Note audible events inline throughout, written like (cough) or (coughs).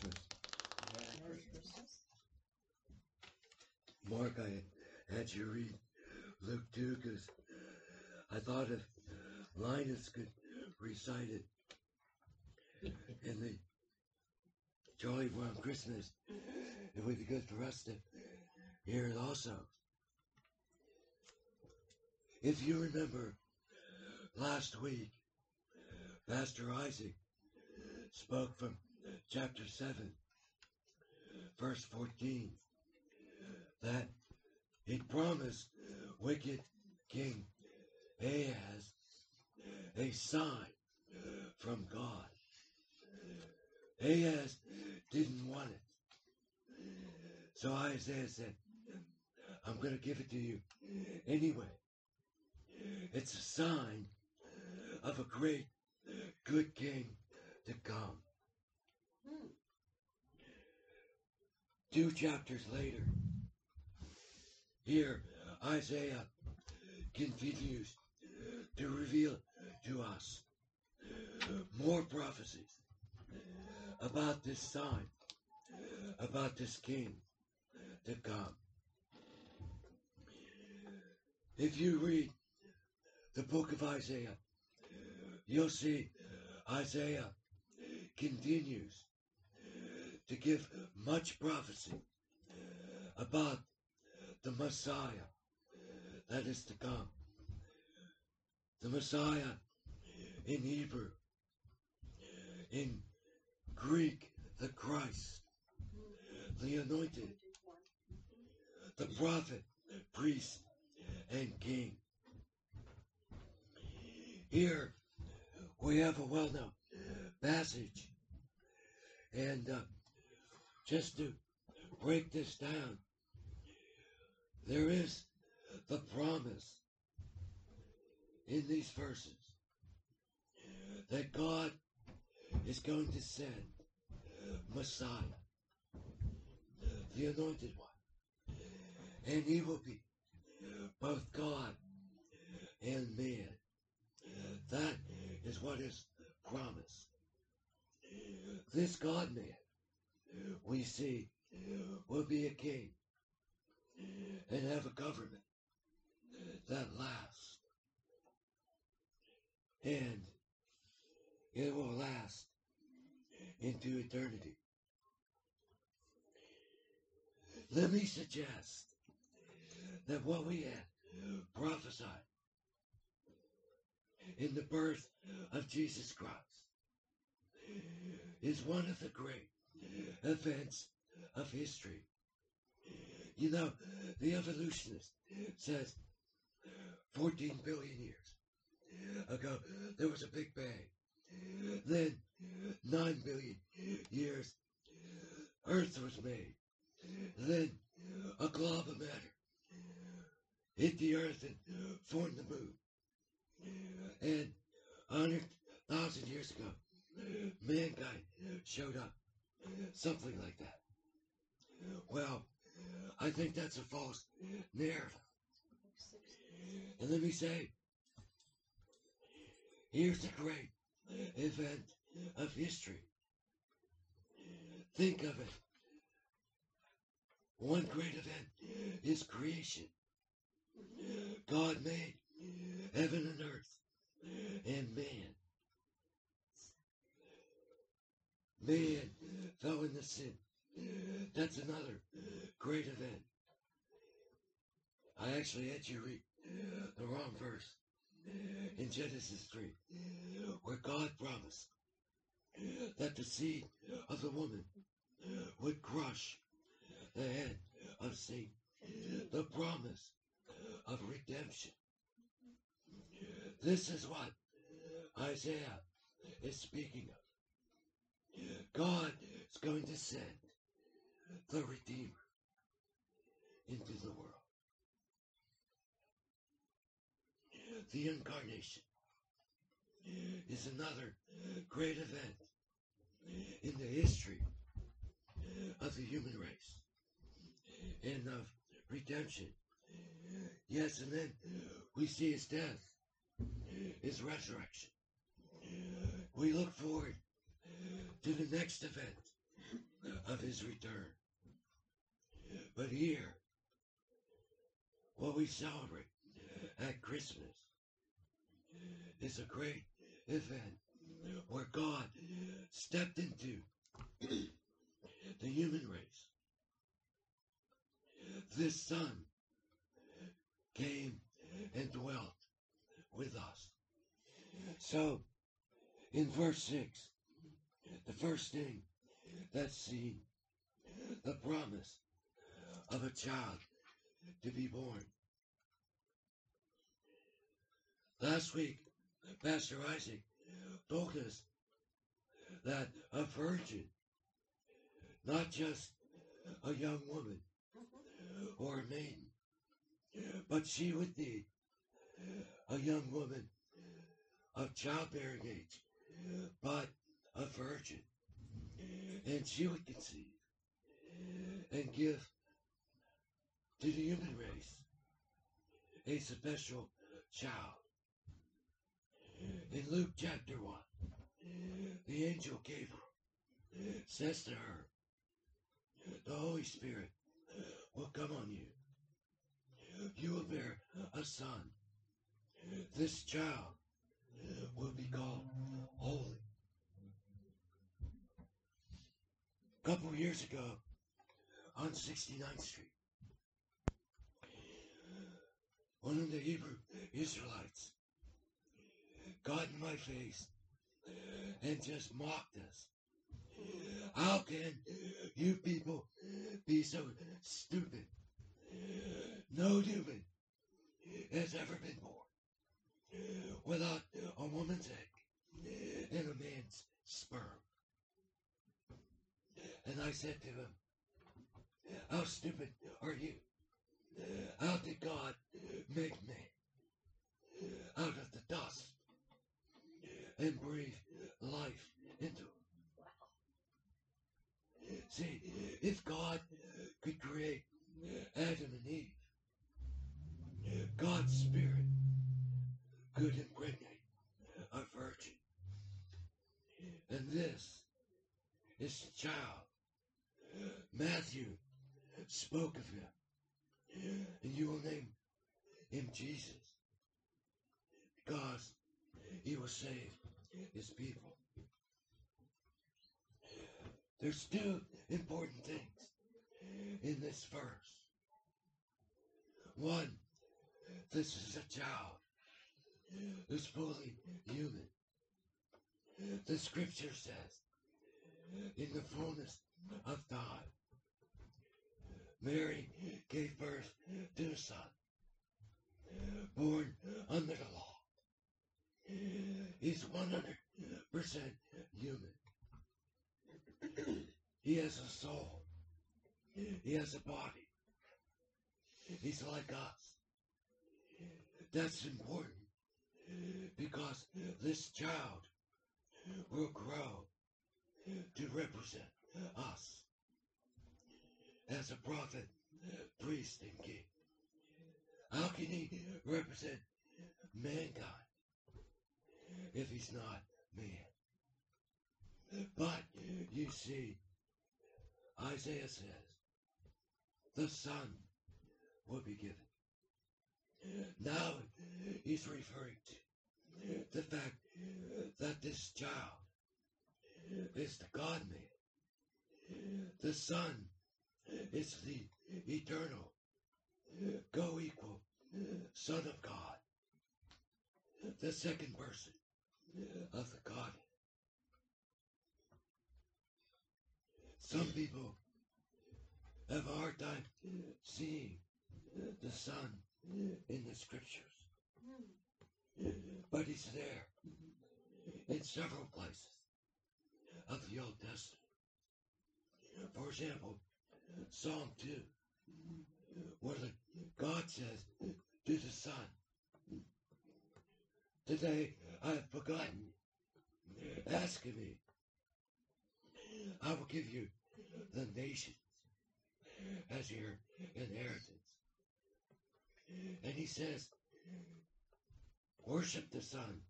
Christmas. Mark, I had you read Luke 2 because I thought if Linus could recite it in the Charlie Brown Christmas, it would be good for us to hear it also. If you remember last week, Pastor Isaac spoke from chapter 7, verse 14, that he promised wicked King Ahaz a sign from God. Ahaz didn't want it. So Isaiah said, I'm going to give it to you anyway. It's a sign of a great, good king to come. Two chapters later, here Isaiah continues to reveal to us more prophecies about this sign, about this king to come. If you read the book of Isaiah, you'll see Isaiah continues to give much prophecy uh, about uh, the Messiah uh, that is to come. The Messiah in Hebrew, in Greek, the Christ, the anointed, the prophet, priest, and king. Here we have a well known passage. And uh, just to break this down, there is the promise in these verses that God is going to send Messiah, the anointed one, and he will be both God and man. That is what is promised. This God man we see will be a king and have a government that lasts. And it will last into eternity. Let me suggest that what we had prophesied in the birth of Jesus Christ is one of the great events of history. You know, the evolutionist says 14 billion years ago there was a big bang. Then 9 billion years Earth was made. Then a glob of matter hit the Earth and formed the moon. And 100,000 years ago, mankind showed up. Something like that. Well, I think that's a false narrative. And let me say, here's a great event of history. Think of it. One great event is creation. God made heaven and earth and man. Man fell into sin. That's another great event. I actually had you read the wrong verse in Genesis 3, where God promised that the seed of the woman would crush the head of Satan. The promise of redemption. This is what Isaiah is speaking of. God is going to send the Redeemer into the world. The incarnation is another great event in the history of the human race and of redemption. Yes, and then we see his death, his resurrection. We look forward to the next event of his return. But here, what we celebrate at Christmas is a great event where God stepped into (clears throat) the human race. This Son came and dwelt with us. So, in verse 6, the first thing that's seen, the promise of a child to be born. Last week, Pastor Isaac told us that a virgin, not just a young woman or a maiden, but she would be a young woman of childbearing age, but a virgin. And she would conceive and give to the human race a special child. In Luke chapter 1, the angel Gabriel says to her, The Holy Spirit will come on you. You will bear a son. This child will be called Holy. A couple years ago, on 69th Street, one of the Hebrew Israelites got in my face and just mocked us. How can you people be so stupid? No human has ever been born without a woman's egg and a man's sperm. And I said to him, How stupid are you? How did God make me out of the dust and breathe life into him? See, if God could create Adam and Eve, God's Spirit could impregnate a virgin. And this is the child. Matthew spoke of him. And you will name him Jesus. Because he will save his people. There's two important things in this verse. One, this is a child who's fully human. The scripture says, in the fullness of God. Mary gave birth to a son, born under the law. He's 100% human. he has a soul. He has a body. He's like us. That's important because this child will grow to represent us as a prophet, priest, and king. How can he represent mankind if he's not man? But you see, Isaiah says, the Son will be given. Now he's referring to the fact that this child is the God man. The Son is the eternal, co-equal Son of God. The second person of the God. Some people have a hard time seeing the Son in the scriptures. But he's there in several places of the Old Testament. For example, Psalm 2, where the, God says to the Son, Today I have begotten. Ask me. I will give you the nations as your inheritance. And he says, worship the Son,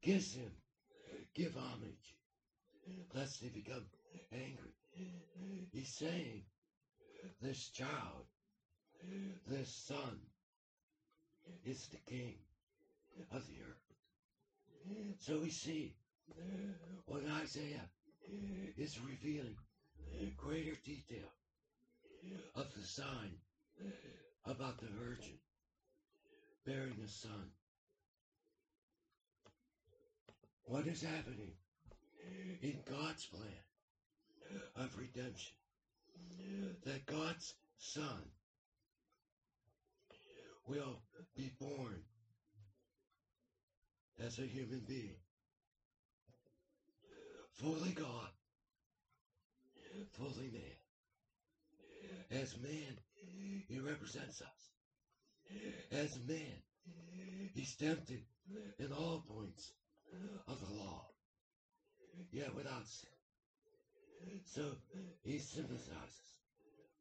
kiss him, give homage, lest he become angry he's saying this child, this son, is the king of the earth. So we see what Isaiah is revealing greater detail of the sign about the virgin bearing a son. What is happening in God's plan of redemption? That God's son will be born as a human being, fully God, fully man. As man, he represents us. As man, he's tempted in all points of the law, yet without sin. So he sympathizes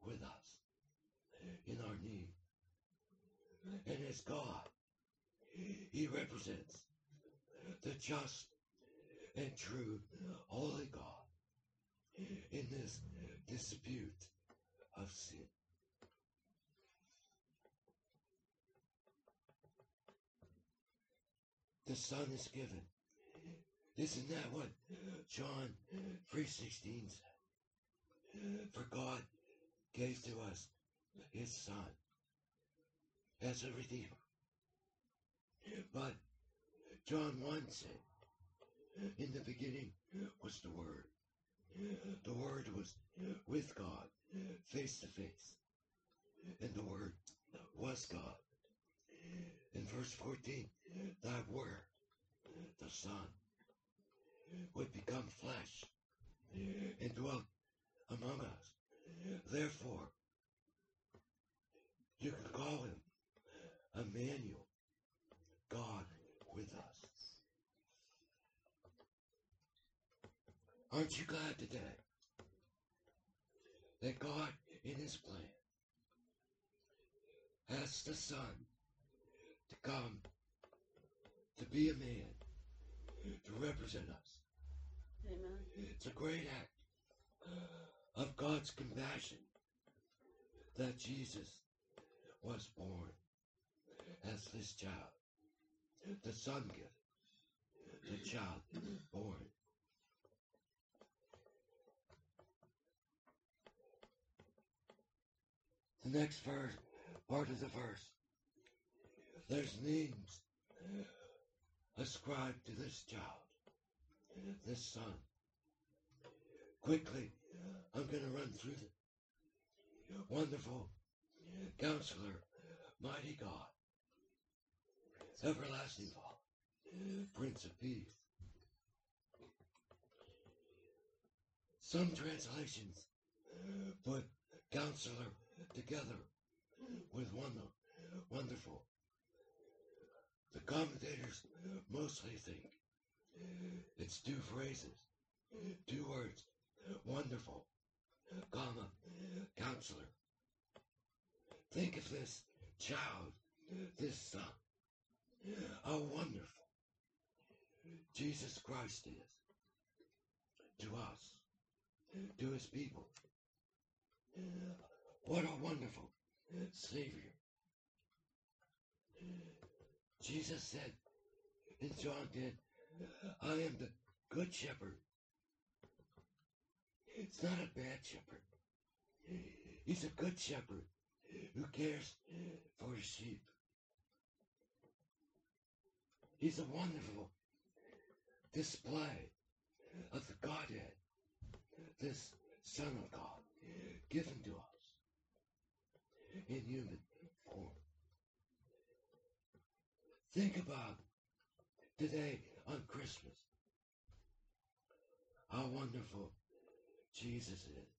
with us in our need. And as God, he represents the just and true holy God in this dispute of sin. The Son is given. Isn't that what John 3.16 said? For God gave to us his Son as a Redeemer. But John 1 said, in the beginning was the Word. The Word was with God, face to face. And the Word was God. In verse 14, that Word, the Son, would become flesh and dwelt among us. Therefore, you can call him Emmanuel, God with us. Aren't you glad today that God, in His plan, has the Son to come to be a man, to represent us? Amen. It's a great act of God's compassion that Jesus was born as this child, the Son given, the child born. The next verse, part of the verse, there's names ascribed to this child, this son. Quickly, I'm going to run through them. Wonderful Counselor, Mighty God, Everlasting Father, Prince of Peace. Some translations put Counselor together with wonder, wonderful. The commentators mostly think it's two phrases, two words, wonderful, comma, counselor. Think of this child, this son, how wonderful Jesus Christ is to us, to his people. What a wonderful Savior. Jesus said in John 10, I am the good shepherd. It's not a bad shepherd. He's a good shepherd who cares for his sheep. He's a wonderful display of the Godhead, this Son of God, given to us in human form. Think about today on Christmas. How wonderful Jesus is.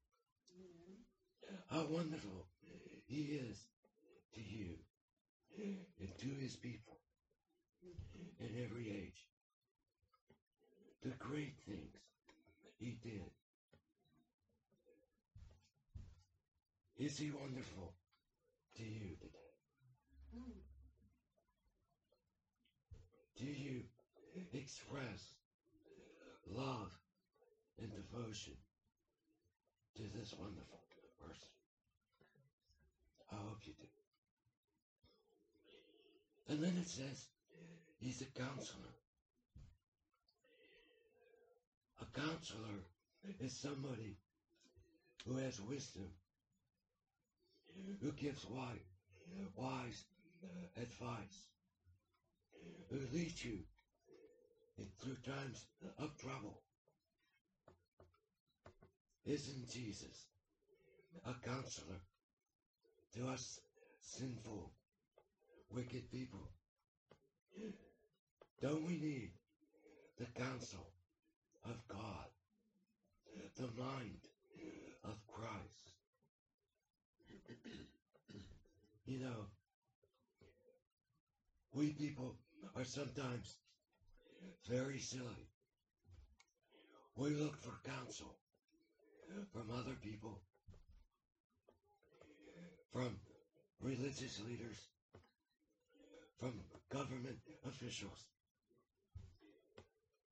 How wonderful he is to you and to his people in every age. The great things he did. Is he wonderful to you today? Do you express love and devotion to this wonderful person. I hope you do. And then it says he's a counselor. A counselor is somebody who has wisdom, who gives wise, wise advice, who leads you in through times of trouble. Isn't Jesus a counselor to us sinful, wicked people? Don't we need the counsel of God, the mind of Christ? you know, we people are sometimes very silly. We look for counsel from other people, from religious leaders, from government officials.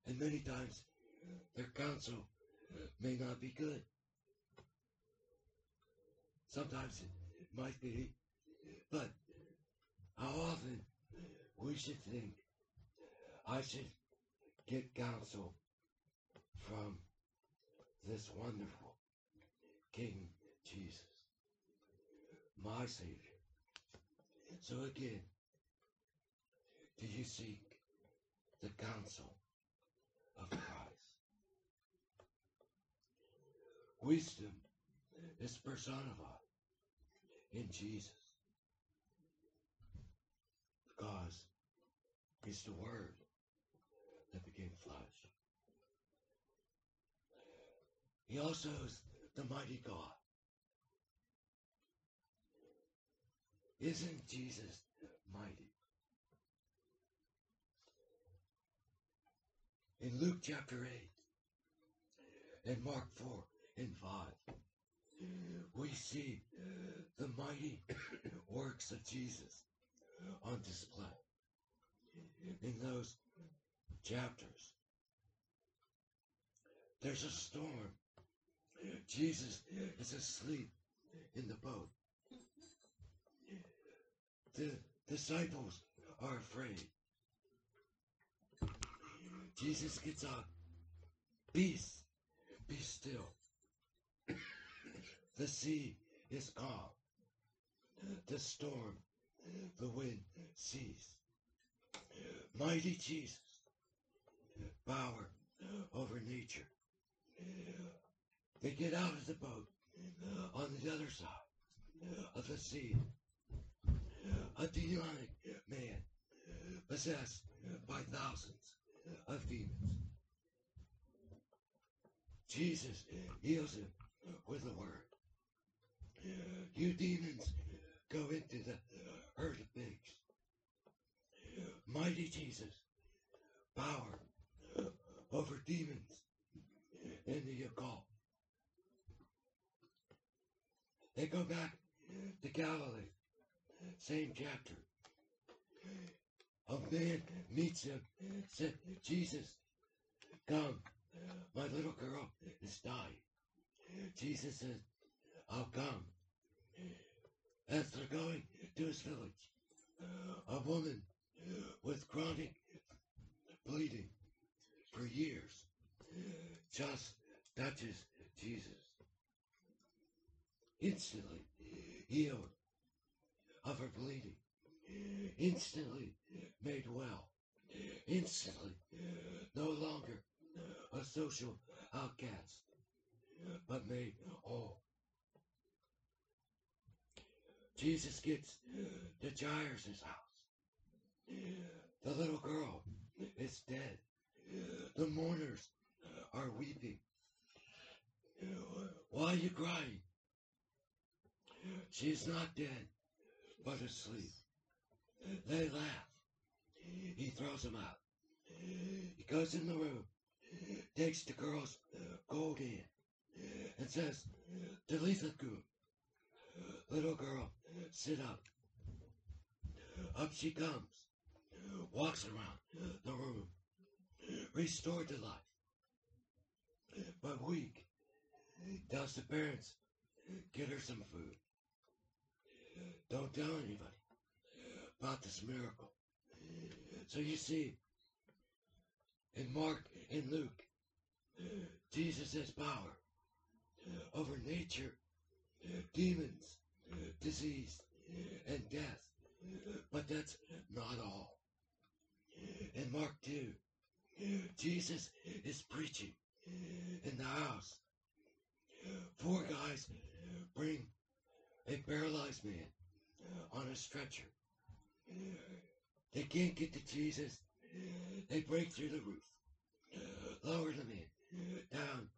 And many times their counsel may not be good. Sometimes it might be, but how often we should think I should get counsel from this wonderful King Jesus, my Savior. So again, do you seek the counsel of Christ? Wisdom is personified in Jesus because He's the Word that became flesh. He also is the mighty God. Isn't Jesus mighty? In Luke chapter 8 and Mark 4 and 5, we see the mighty (coughs) works of Jesus on display in those chapters. There's a storm. Jesus is asleep in the boat. The disciples are afraid. Jesus gets up. Peace, be still. The sea is calm. The storm, the wind cease. Mighty Jesus, power over nature. They get out of the boat on the other side of the sea. A demonic man possessed by thousands of demons. Jesus heals him with the word. You demons go into the herd of pigs. Mighty Jesus, power over demons in the occult. They go back to Galilee, same chapter. A man meets him, said, Jesus, come, my little girl is dying. Jesus says, I'll come. As they're going to his village, a woman with chronic bleeding for years just touches Jesus. Instantly healed of her bleeding. Instantly made well. Instantly no longer a social outcast, but made whole. Jesus gets to Jairus' house. The little girl is dead. The mourners are weeping. Uh, why are you crying? She's not dead, but asleep. They laugh. He throws them out. He goes in the room, takes the girl's uh, gold in, uh, and says, Talitha kum. Little girl, sit up. Up she comes, walks around the room, restored to life, but weak tells the parents, get her some food. Don't tell anybody about this miracle. So you see, in Mark and Luke, Jesus has power over nature, demons, disease, and death. But that's not all. In Mark 2, Jesus is preaching in the house. Four guys bring a paralyzed man on a stretcher. They can't get to Jesus. They break through the roof, lower the man down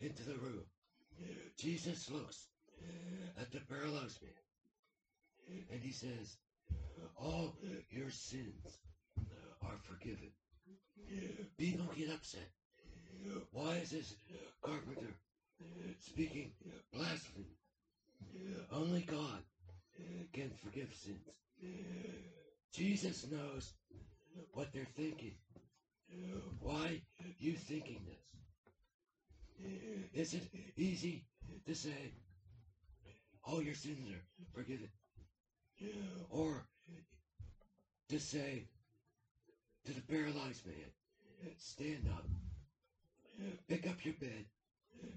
into the room. Jesus looks at the paralyzed man and he says, All your sins are forgiven. People get upset. Why is this carpenter speaking blasphemy? Only God can forgive sins. Jesus knows what they're thinking. Why you thinking this? Is it easy to say, all your sins are forgiven? Or to say to the paralyzed man, stand up, pick up your bed,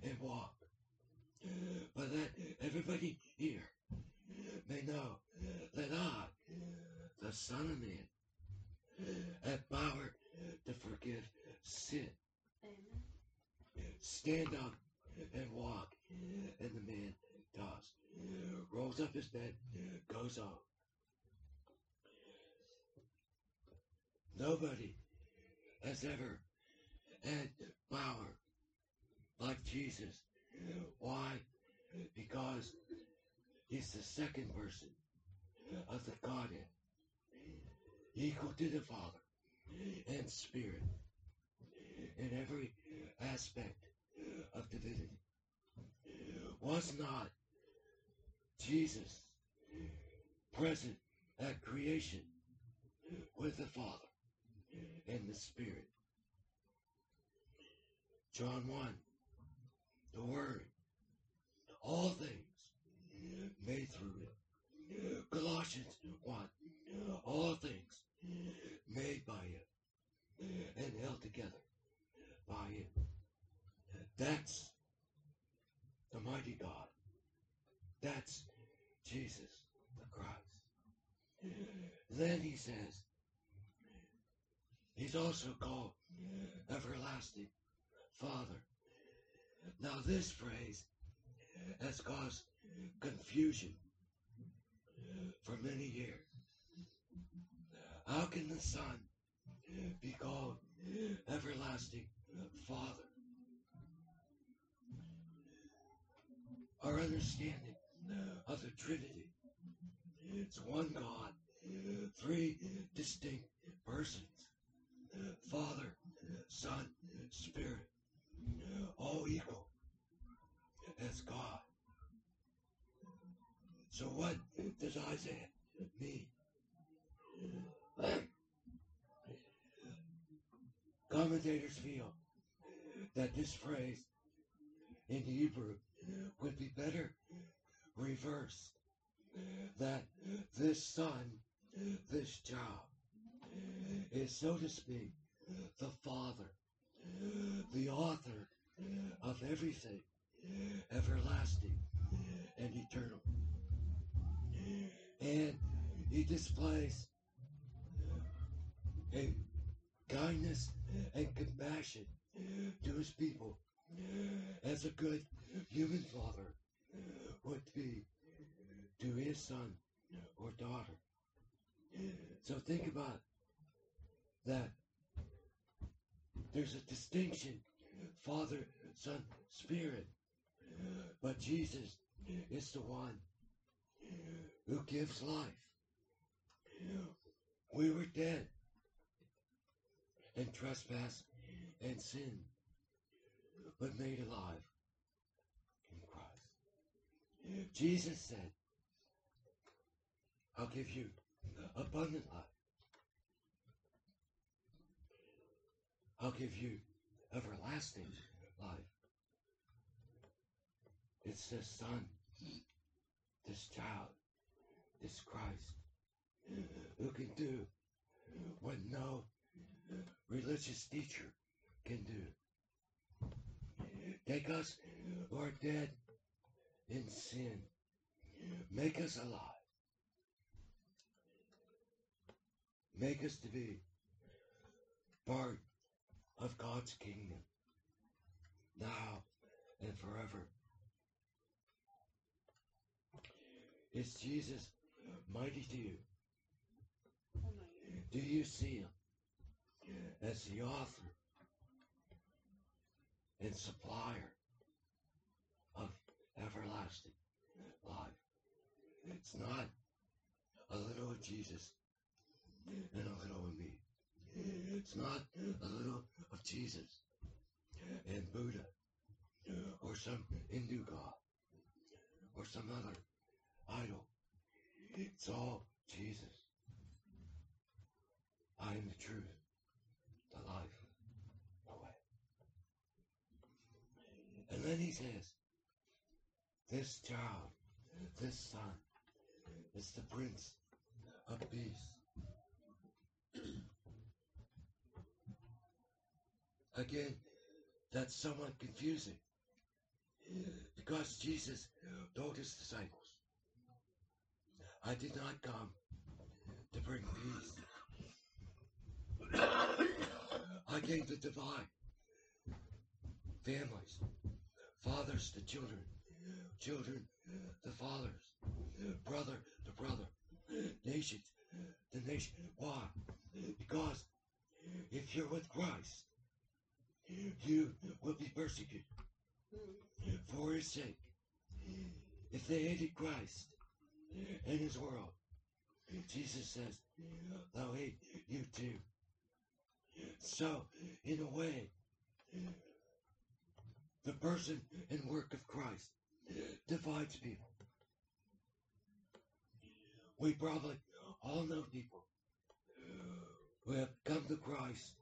and walk. But that everybody here may know that I, the Son of Man, have power to forgive sin. Stand up and walk. And the man does. Rolls up his bed, goes on. Nobody has ever had power like Jesus. Why? Because he's the second person of the Godhead, equal to the Father and Spirit in every aspect of divinity. Was not Jesus present at creation with the Father and the Spirit? John 1, the Word, all things made through him. Colossians 1, all things made by him and held together by him. That's the mighty God. That's Jesus the Christ. Then he says, also called everlasting Father. Now this phrase has caused confusion for many years. How can the Son be called everlasting Father? Our understanding of the Trinity. It's one God, three distinct persons. Father, Son, Spirit, all equal as God. So what does Isaiah mean? Commentators feel that this phrase in Hebrew would be better reversed. That this son, this child, is so to speak the father, the author of everything everlasting and eternal. And he displays a kindness and compassion to his people as a good human father would be to his son or daughter. So think about that. There's a distinction, Father, Son, Spirit. But Jesus is the one who gives life. We were dead and trespass and sin, but made alive in Christ. Jesus said, I'll give you abundant life. I'll give you everlasting life. It's this son, this child, this Christ, who can do what no religious teacher can do. Take us who are dead in sin, make us alive, make us to be part of God's kingdom now and forever. Is Jesus mighty to you? Do you see him as the author and supplier of everlasting life? It's not a little of Jesus and a little of me. It's not a little of Jesus and Buddha or some Hindu god or some other idol. It's all Jesus. I am the truth, the life, the way. And then he says, this child, this son, is the Prince of Peace. (clears throat) Again, that's somewhat confusing because Jesus told his disciples, I did not come to bring peace. I came to divide families, fathers to children, children to fathers, brother to brother, nations to nation. Why? Because if you're with Christ, you will be persecuted for his sake. If they hated Christ and his world, Jesus says, they'll hate you too. So, in a way, the person and work of Christ divides people. We probably all know people who have come to Christ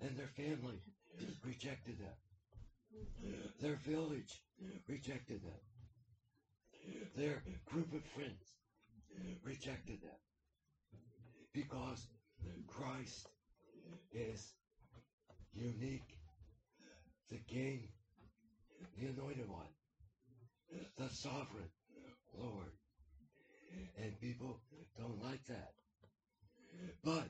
and their family rejected them. Their village rejected them. Their group of friends rejected them. Because Christ is unique, the King, the Anointed One, the Sovereign Lord. And people don't like that. But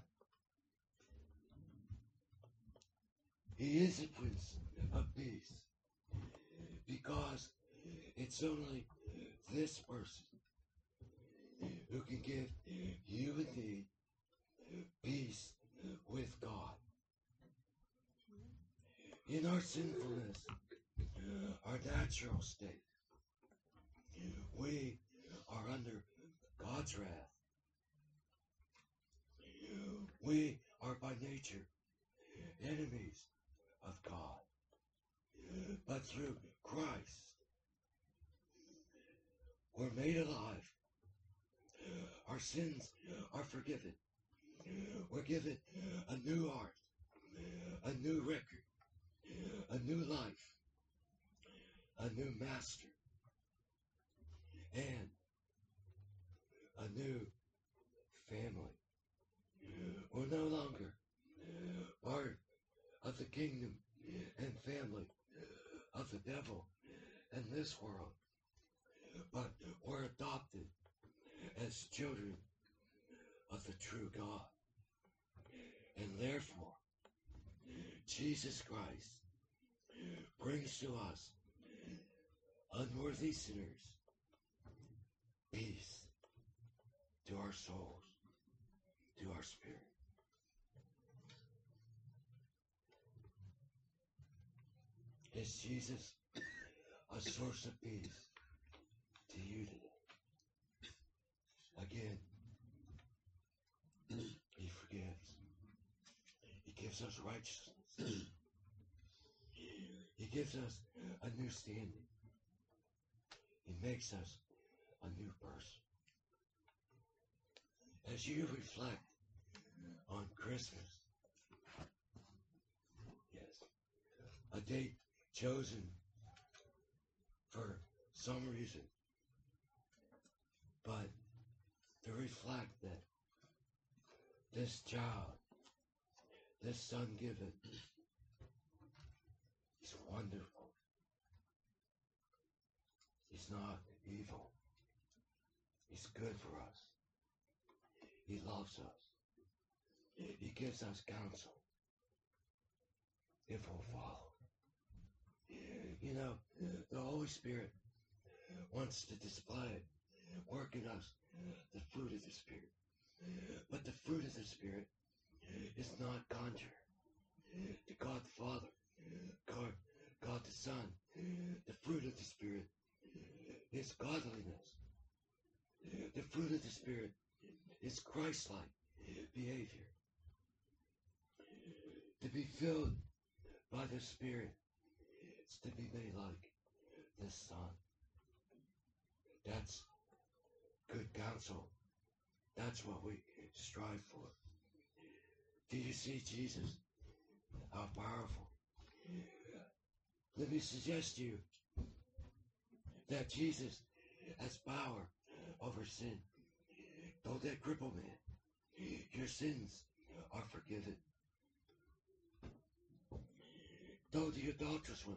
He is a Prince of Peace because it's only this person who can give you and me peace with God. In our sinfulness, our natural state, we are under God's wrath. We are by nature enemies of God. But through Christ, we're made alive. Our sins are forgiven. We're given a new heart, a new record, a new life, a new master, and a new family. We're no longer part of the kingdom and family of the devil and this world, but we're adopted as children of the true God. And therefore, Jesus Christ brings to us, unworthy sinners, peace to our souls, to our spirit. Is Jesus a source of peace to you? Again, he forgives. He gives us righteousness. He gives us a new standing. He makes us a new person. As you reflect on Christmas, yes, a date chosen for some reason. But to reflect that this child, this son given, is wonderful. He's not evil. He's good for us. He loves us. He gives us counsel if we'll follow. You know, the Holy Spirit wants to display, it, work in us, the fruit of the Spirit. But the fruit of the Spirit is not contrary to God the Father, God, God the Son. The fruit of the Spirit is godliness. The fruit of the Spirit is Christ-like behavior. To be filled by the Spirit to be made like the Son. That's good counsel. That's what we strive for. Do you see Jesus? How powerful. Let me suggest to you that Jesus has power over sin. Though that cripple man, your sins are forgiven. Though the adulterous one,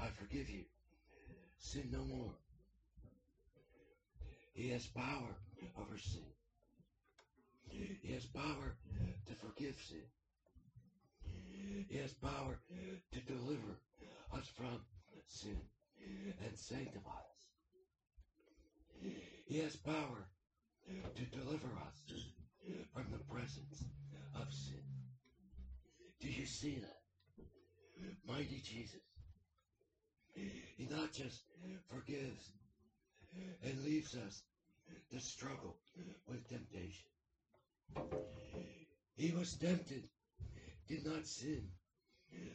I forgive you. Sin no more. He has power over sin. He has power to forgive sin. He has power to deliver us from sin and sanctify us. He has power to deliver us from the presence of sin. Do you see that? Mighty Jesus. He not just forgives and leaves us to struggle with temptation. He was tempted, did not sin,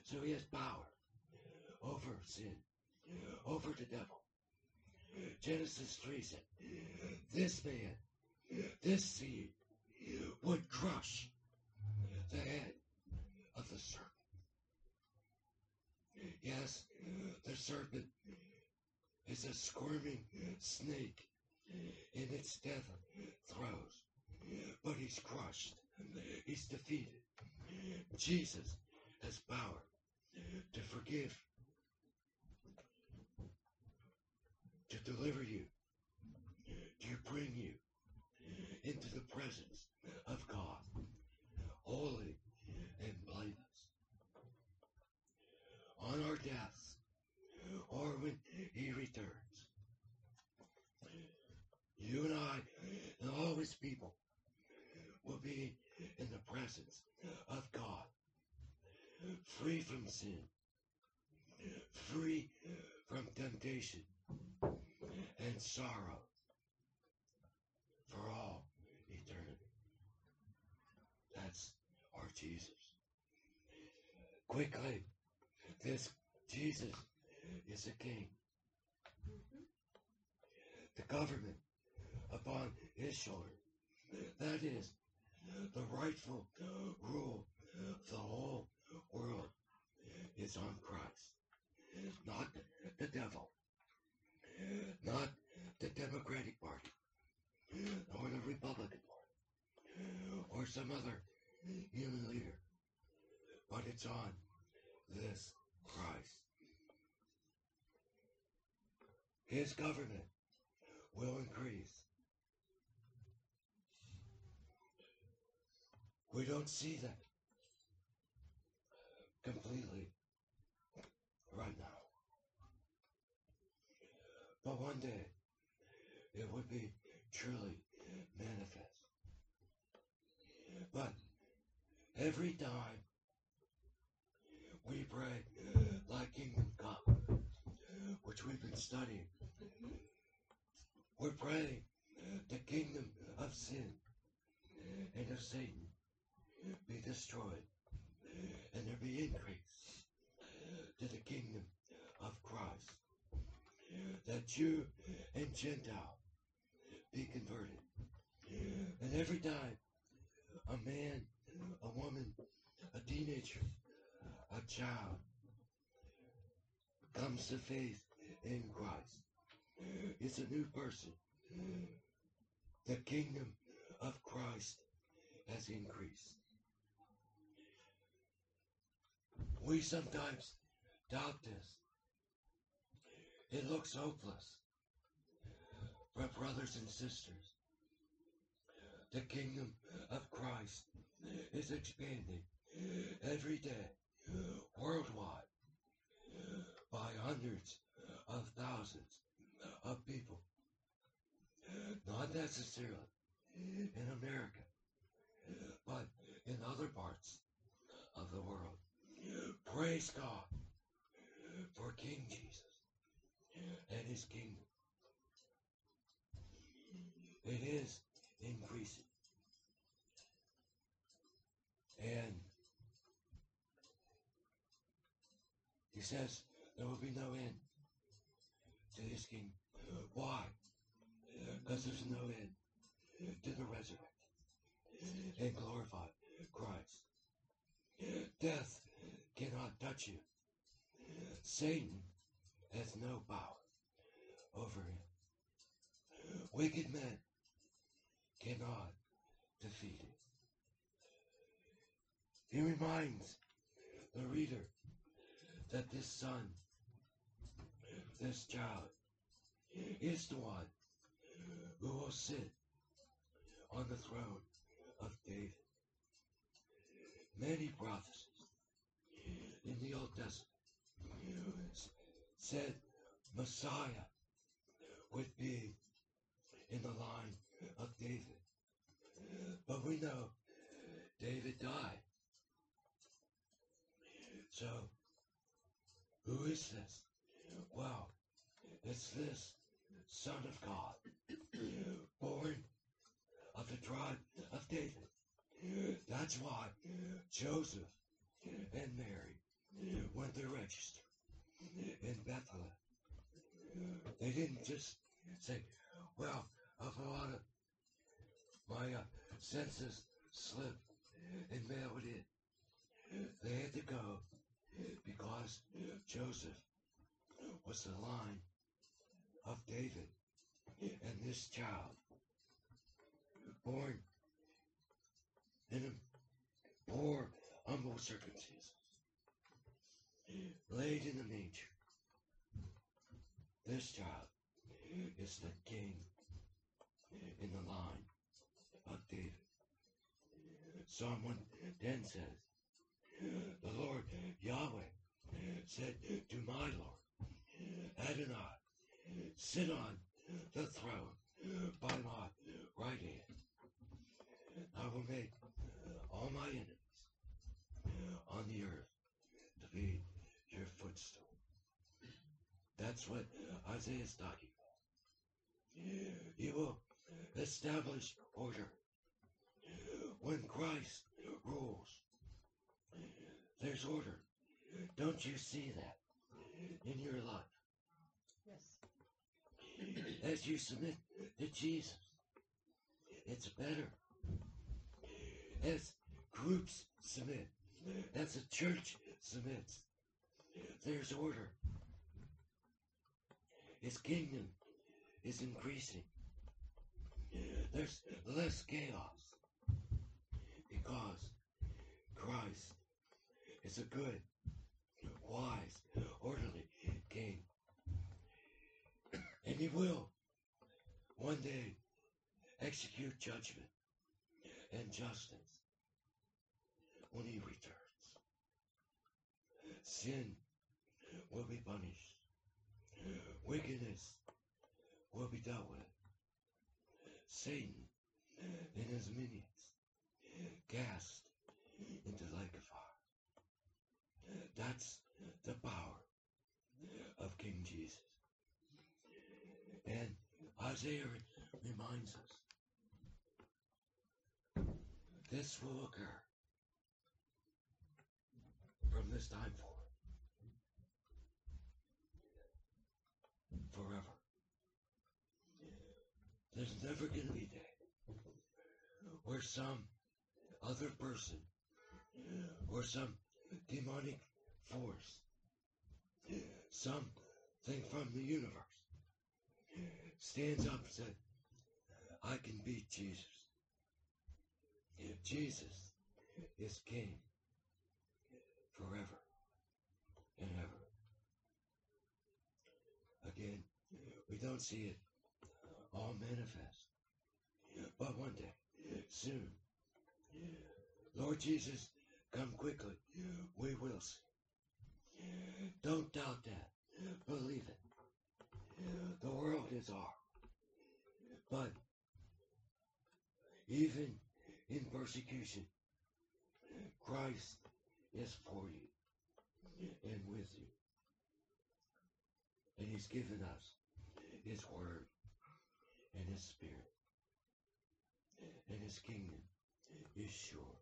so he has power over sin, over the devil. Genesis 3 said, This man, this seed, would crush the head of the serpent. Yes, the serpent is a squirming snake in its death throes, but he's crushed. He's defeated. Jesus has power to forgive, to deliver you, to bring you into the presence of God, holy and blameless. On our deaths, or when he returns, you and I and all his people will be in the presence of God, free from sin, free from temptation and sorrow for all eternity. That's our Jesus. Quickly, this Jesus is a king. The government upon his shoulder. That is the rightful rule. Of the whole world is on Christ, not the devil, not the Democratic Party, or the Republican Party, or some other human leader, but it's on this Christ. His government will increase. We don't see that completely right now. But one day, it would be truly manifest. But every time we pray, like kingdom come, which we've been studying, we're praying the kingdom of sin and of Satan be destroyed and there be increase to the kingdom of Christ. That Jew and Gentile be converted. And every time a man, a woman, a teenager, a child comes to faith in Christ is a new person. The kingdom of Christ has increased. We sometimes doubt this. It looks hopeless. But brothers and sisters, the kingdom of Christ is expanding every day worldwide by hundreds of thousands of people. Not necessarily in America, but in other parts of the world. Praise God for King Jesus and his kingdom. It is increasing. And he says there will be no end to his kingdom. Uh, why? Uh, because there's no end uh, to the resurrected and glorified Christ. Death cannot touch you. Satan has no power over him. Wicked men cannot defeat him. He reminds the reader that this son, this child, is the one who will sit on the throne of David. Many prophecies in the Old Testament said Messiah would be in the line of David. But we know David died. So, who is this? Well, it's this Son of God, born of the tribe of David. That's why Joseph and Mary went to register in Bethlehem. They didn't just say, well, of a lot of my uh, census slip and mail it in. They had to go because Joseph was the line of David and this child born in a poor, humble circumstances, laid in the manger. This child is the king in the line of David. Psalm 110 says, The Lord Yahweh said to my Lord, Adonai, sit on the throne by my right hand. I will make all my enemies on the earth to be your footstool. That's what Isaiah is talking about. He will establish order. When Christ rules, there's order. Don't you see that in your life? Yes. As you submit to Jesus, it's better. As groups submit, as a church submits, there's order. His kingdom is increasing. There's less chaos because Christ is a good, wise, orderly king. And he will one day execute judgment and justice when he returns. Sin will be punished. Wickedness will be dealt with. Satan and his minions cast into the lake of fire. That's the power of King Jesus. And Isaiah reminds us this will occur from this time forward. Forever. There's never going to be a day where some other person or some demonic force, Something from the universe stands up and said, I can beat Jesus. If Jesus is king forever and ever. Again, we don't see it all manifest. But one day, soon, Lord Jesus, come quickly. We will see. Don't doubt that. Believe it. The world is ours. But even in persecution, Christ is for you and with you. And he's given us his word and his spirit. And his kingdom is sure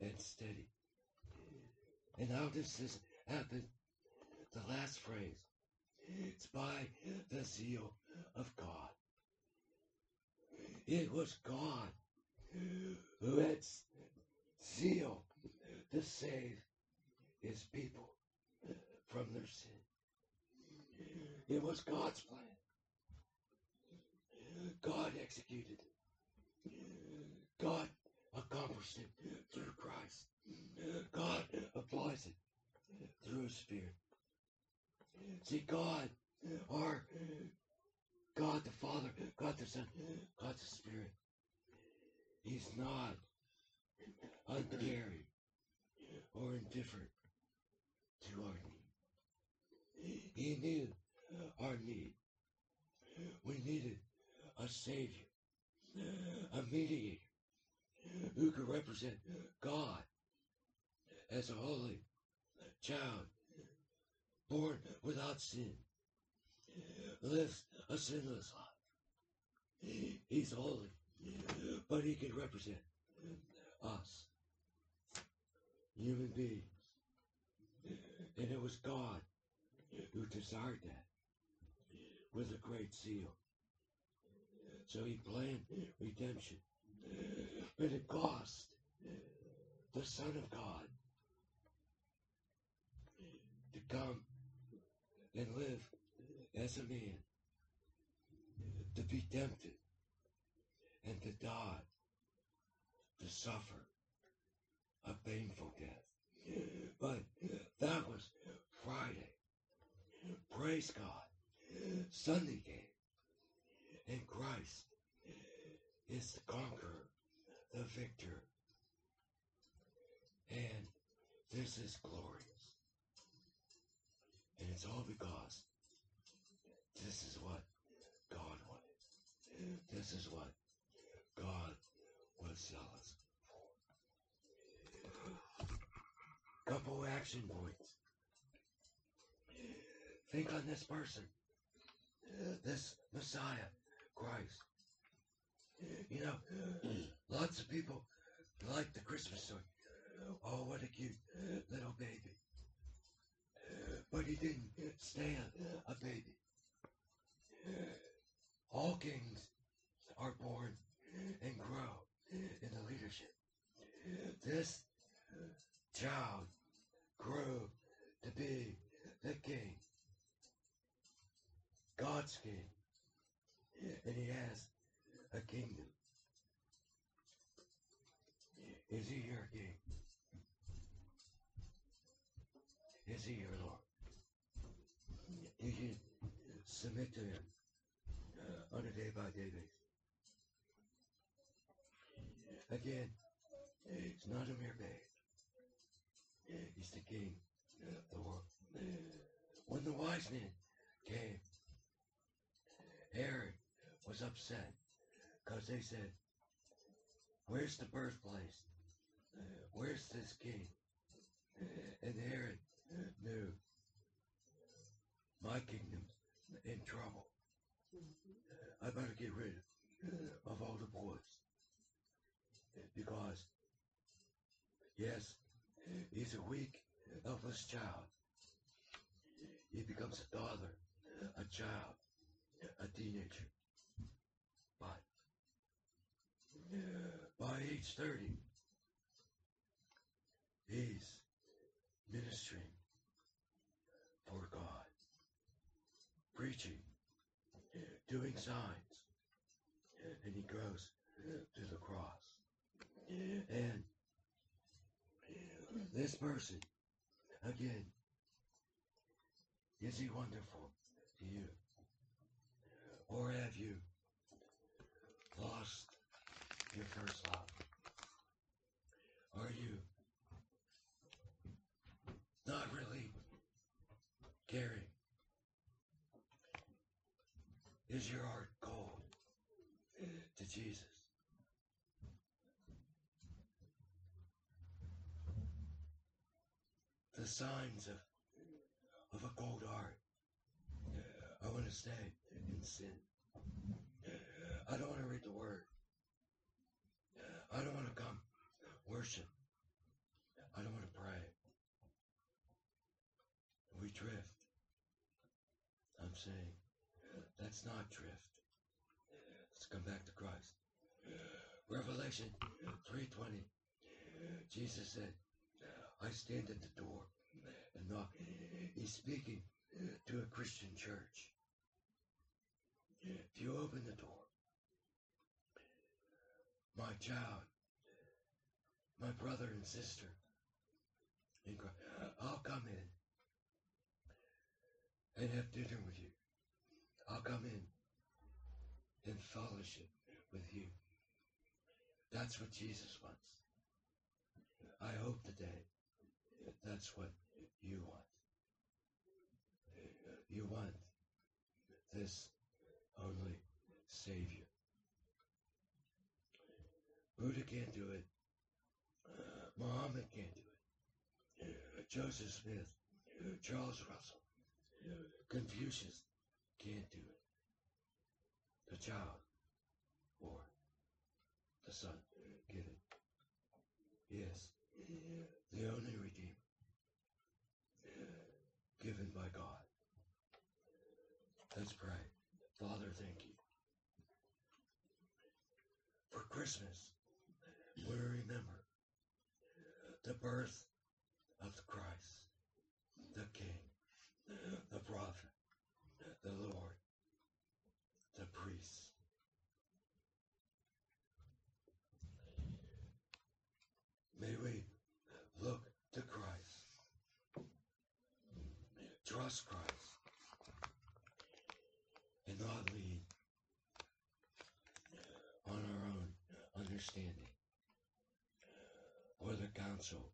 and steady. And how does this (laughs) happen? The last phrase. It's by the zeal of God. It was God who had zeal to save his people from their sin. It was God's plan. God executed it. God accomplished it through Christ. God applies it through Spirit. See, God, our God the Father, God the Son, God the Spirit, He's not uncaring or indifferent to our need. He knew our need. We needed a Savior, a mediator who could represent God as a holy child born without sin, lives a sinless life. He's holy, but he can represent us, human beings. And it was God who desired that with a great zeal. So he planned redemption. But it cost the Son of God to come and live as a man, to be tempted, and to die, to suffer a painful death. But that was Friday. Praise God. Sunday came, and Christ is the conqueror, the victor. And this is glorious. And it's all because this is what God wanted. This is what God was zealous for. Couple action points. Think on this person, this Messiah, Christ. You know, (clears throat) lots of people like the Christmas story. Oh, what a cute little baby. But he didn't stand a, baby. All kings are born and grow in the leadership. This child grew to be the king, God's king, and he has a kingdom. Is he your king? Is he your Lord? You should to him uh, on a day by day basis. Again, it's not a mere babe. Uh, he's the king of the world. Uh, when the wise men came, Herod was upset because they said, Where's the birthplace? Where's this king? And Herod knew my kingdom's in trouble. Uh, I better get rid of all the boys. Because, yes, he's a weak, helpless child. He becomes a toddler, a child, a teenager. But by age 30, he's ministering for God. Preaching, doing signs, and he goes to the cross. And this person, again, is he wonderful to you? Or have you lost your first love? Are you not really caring? Is your heart cold to Jesus? The signs of, of a cold heart. I want to stay in sin. I don't want to read the word. I don't want to come worship. I don't want to pray. We drift. I'm saying that's not drift. Let's come back to Christ. Revelation 3:20. Jesus said, "I stand at the door and knock." He's speaking to a Christian church. If you open the door, my child, my brother and sister, I'll come in and have dinner with you. I'll come in and fellowship with you. That's what Jesus wants. I hope today that's what you want. You want this only Savior. Buddha can't do it. Uh, Muhammad can't do it. Uh, Joseph Smith, uh, Charles Russell, Confucius can't do it. The child or the son uh, get it. Yes, the only redeemer uh, given by God. Let's pray. Father, thank you. For Christmas, we remember the birth of Christ, the King, the prophet, the Lord, the priest. May we look to Christ, trust Christ, and not lean on our own understanding or the counsel.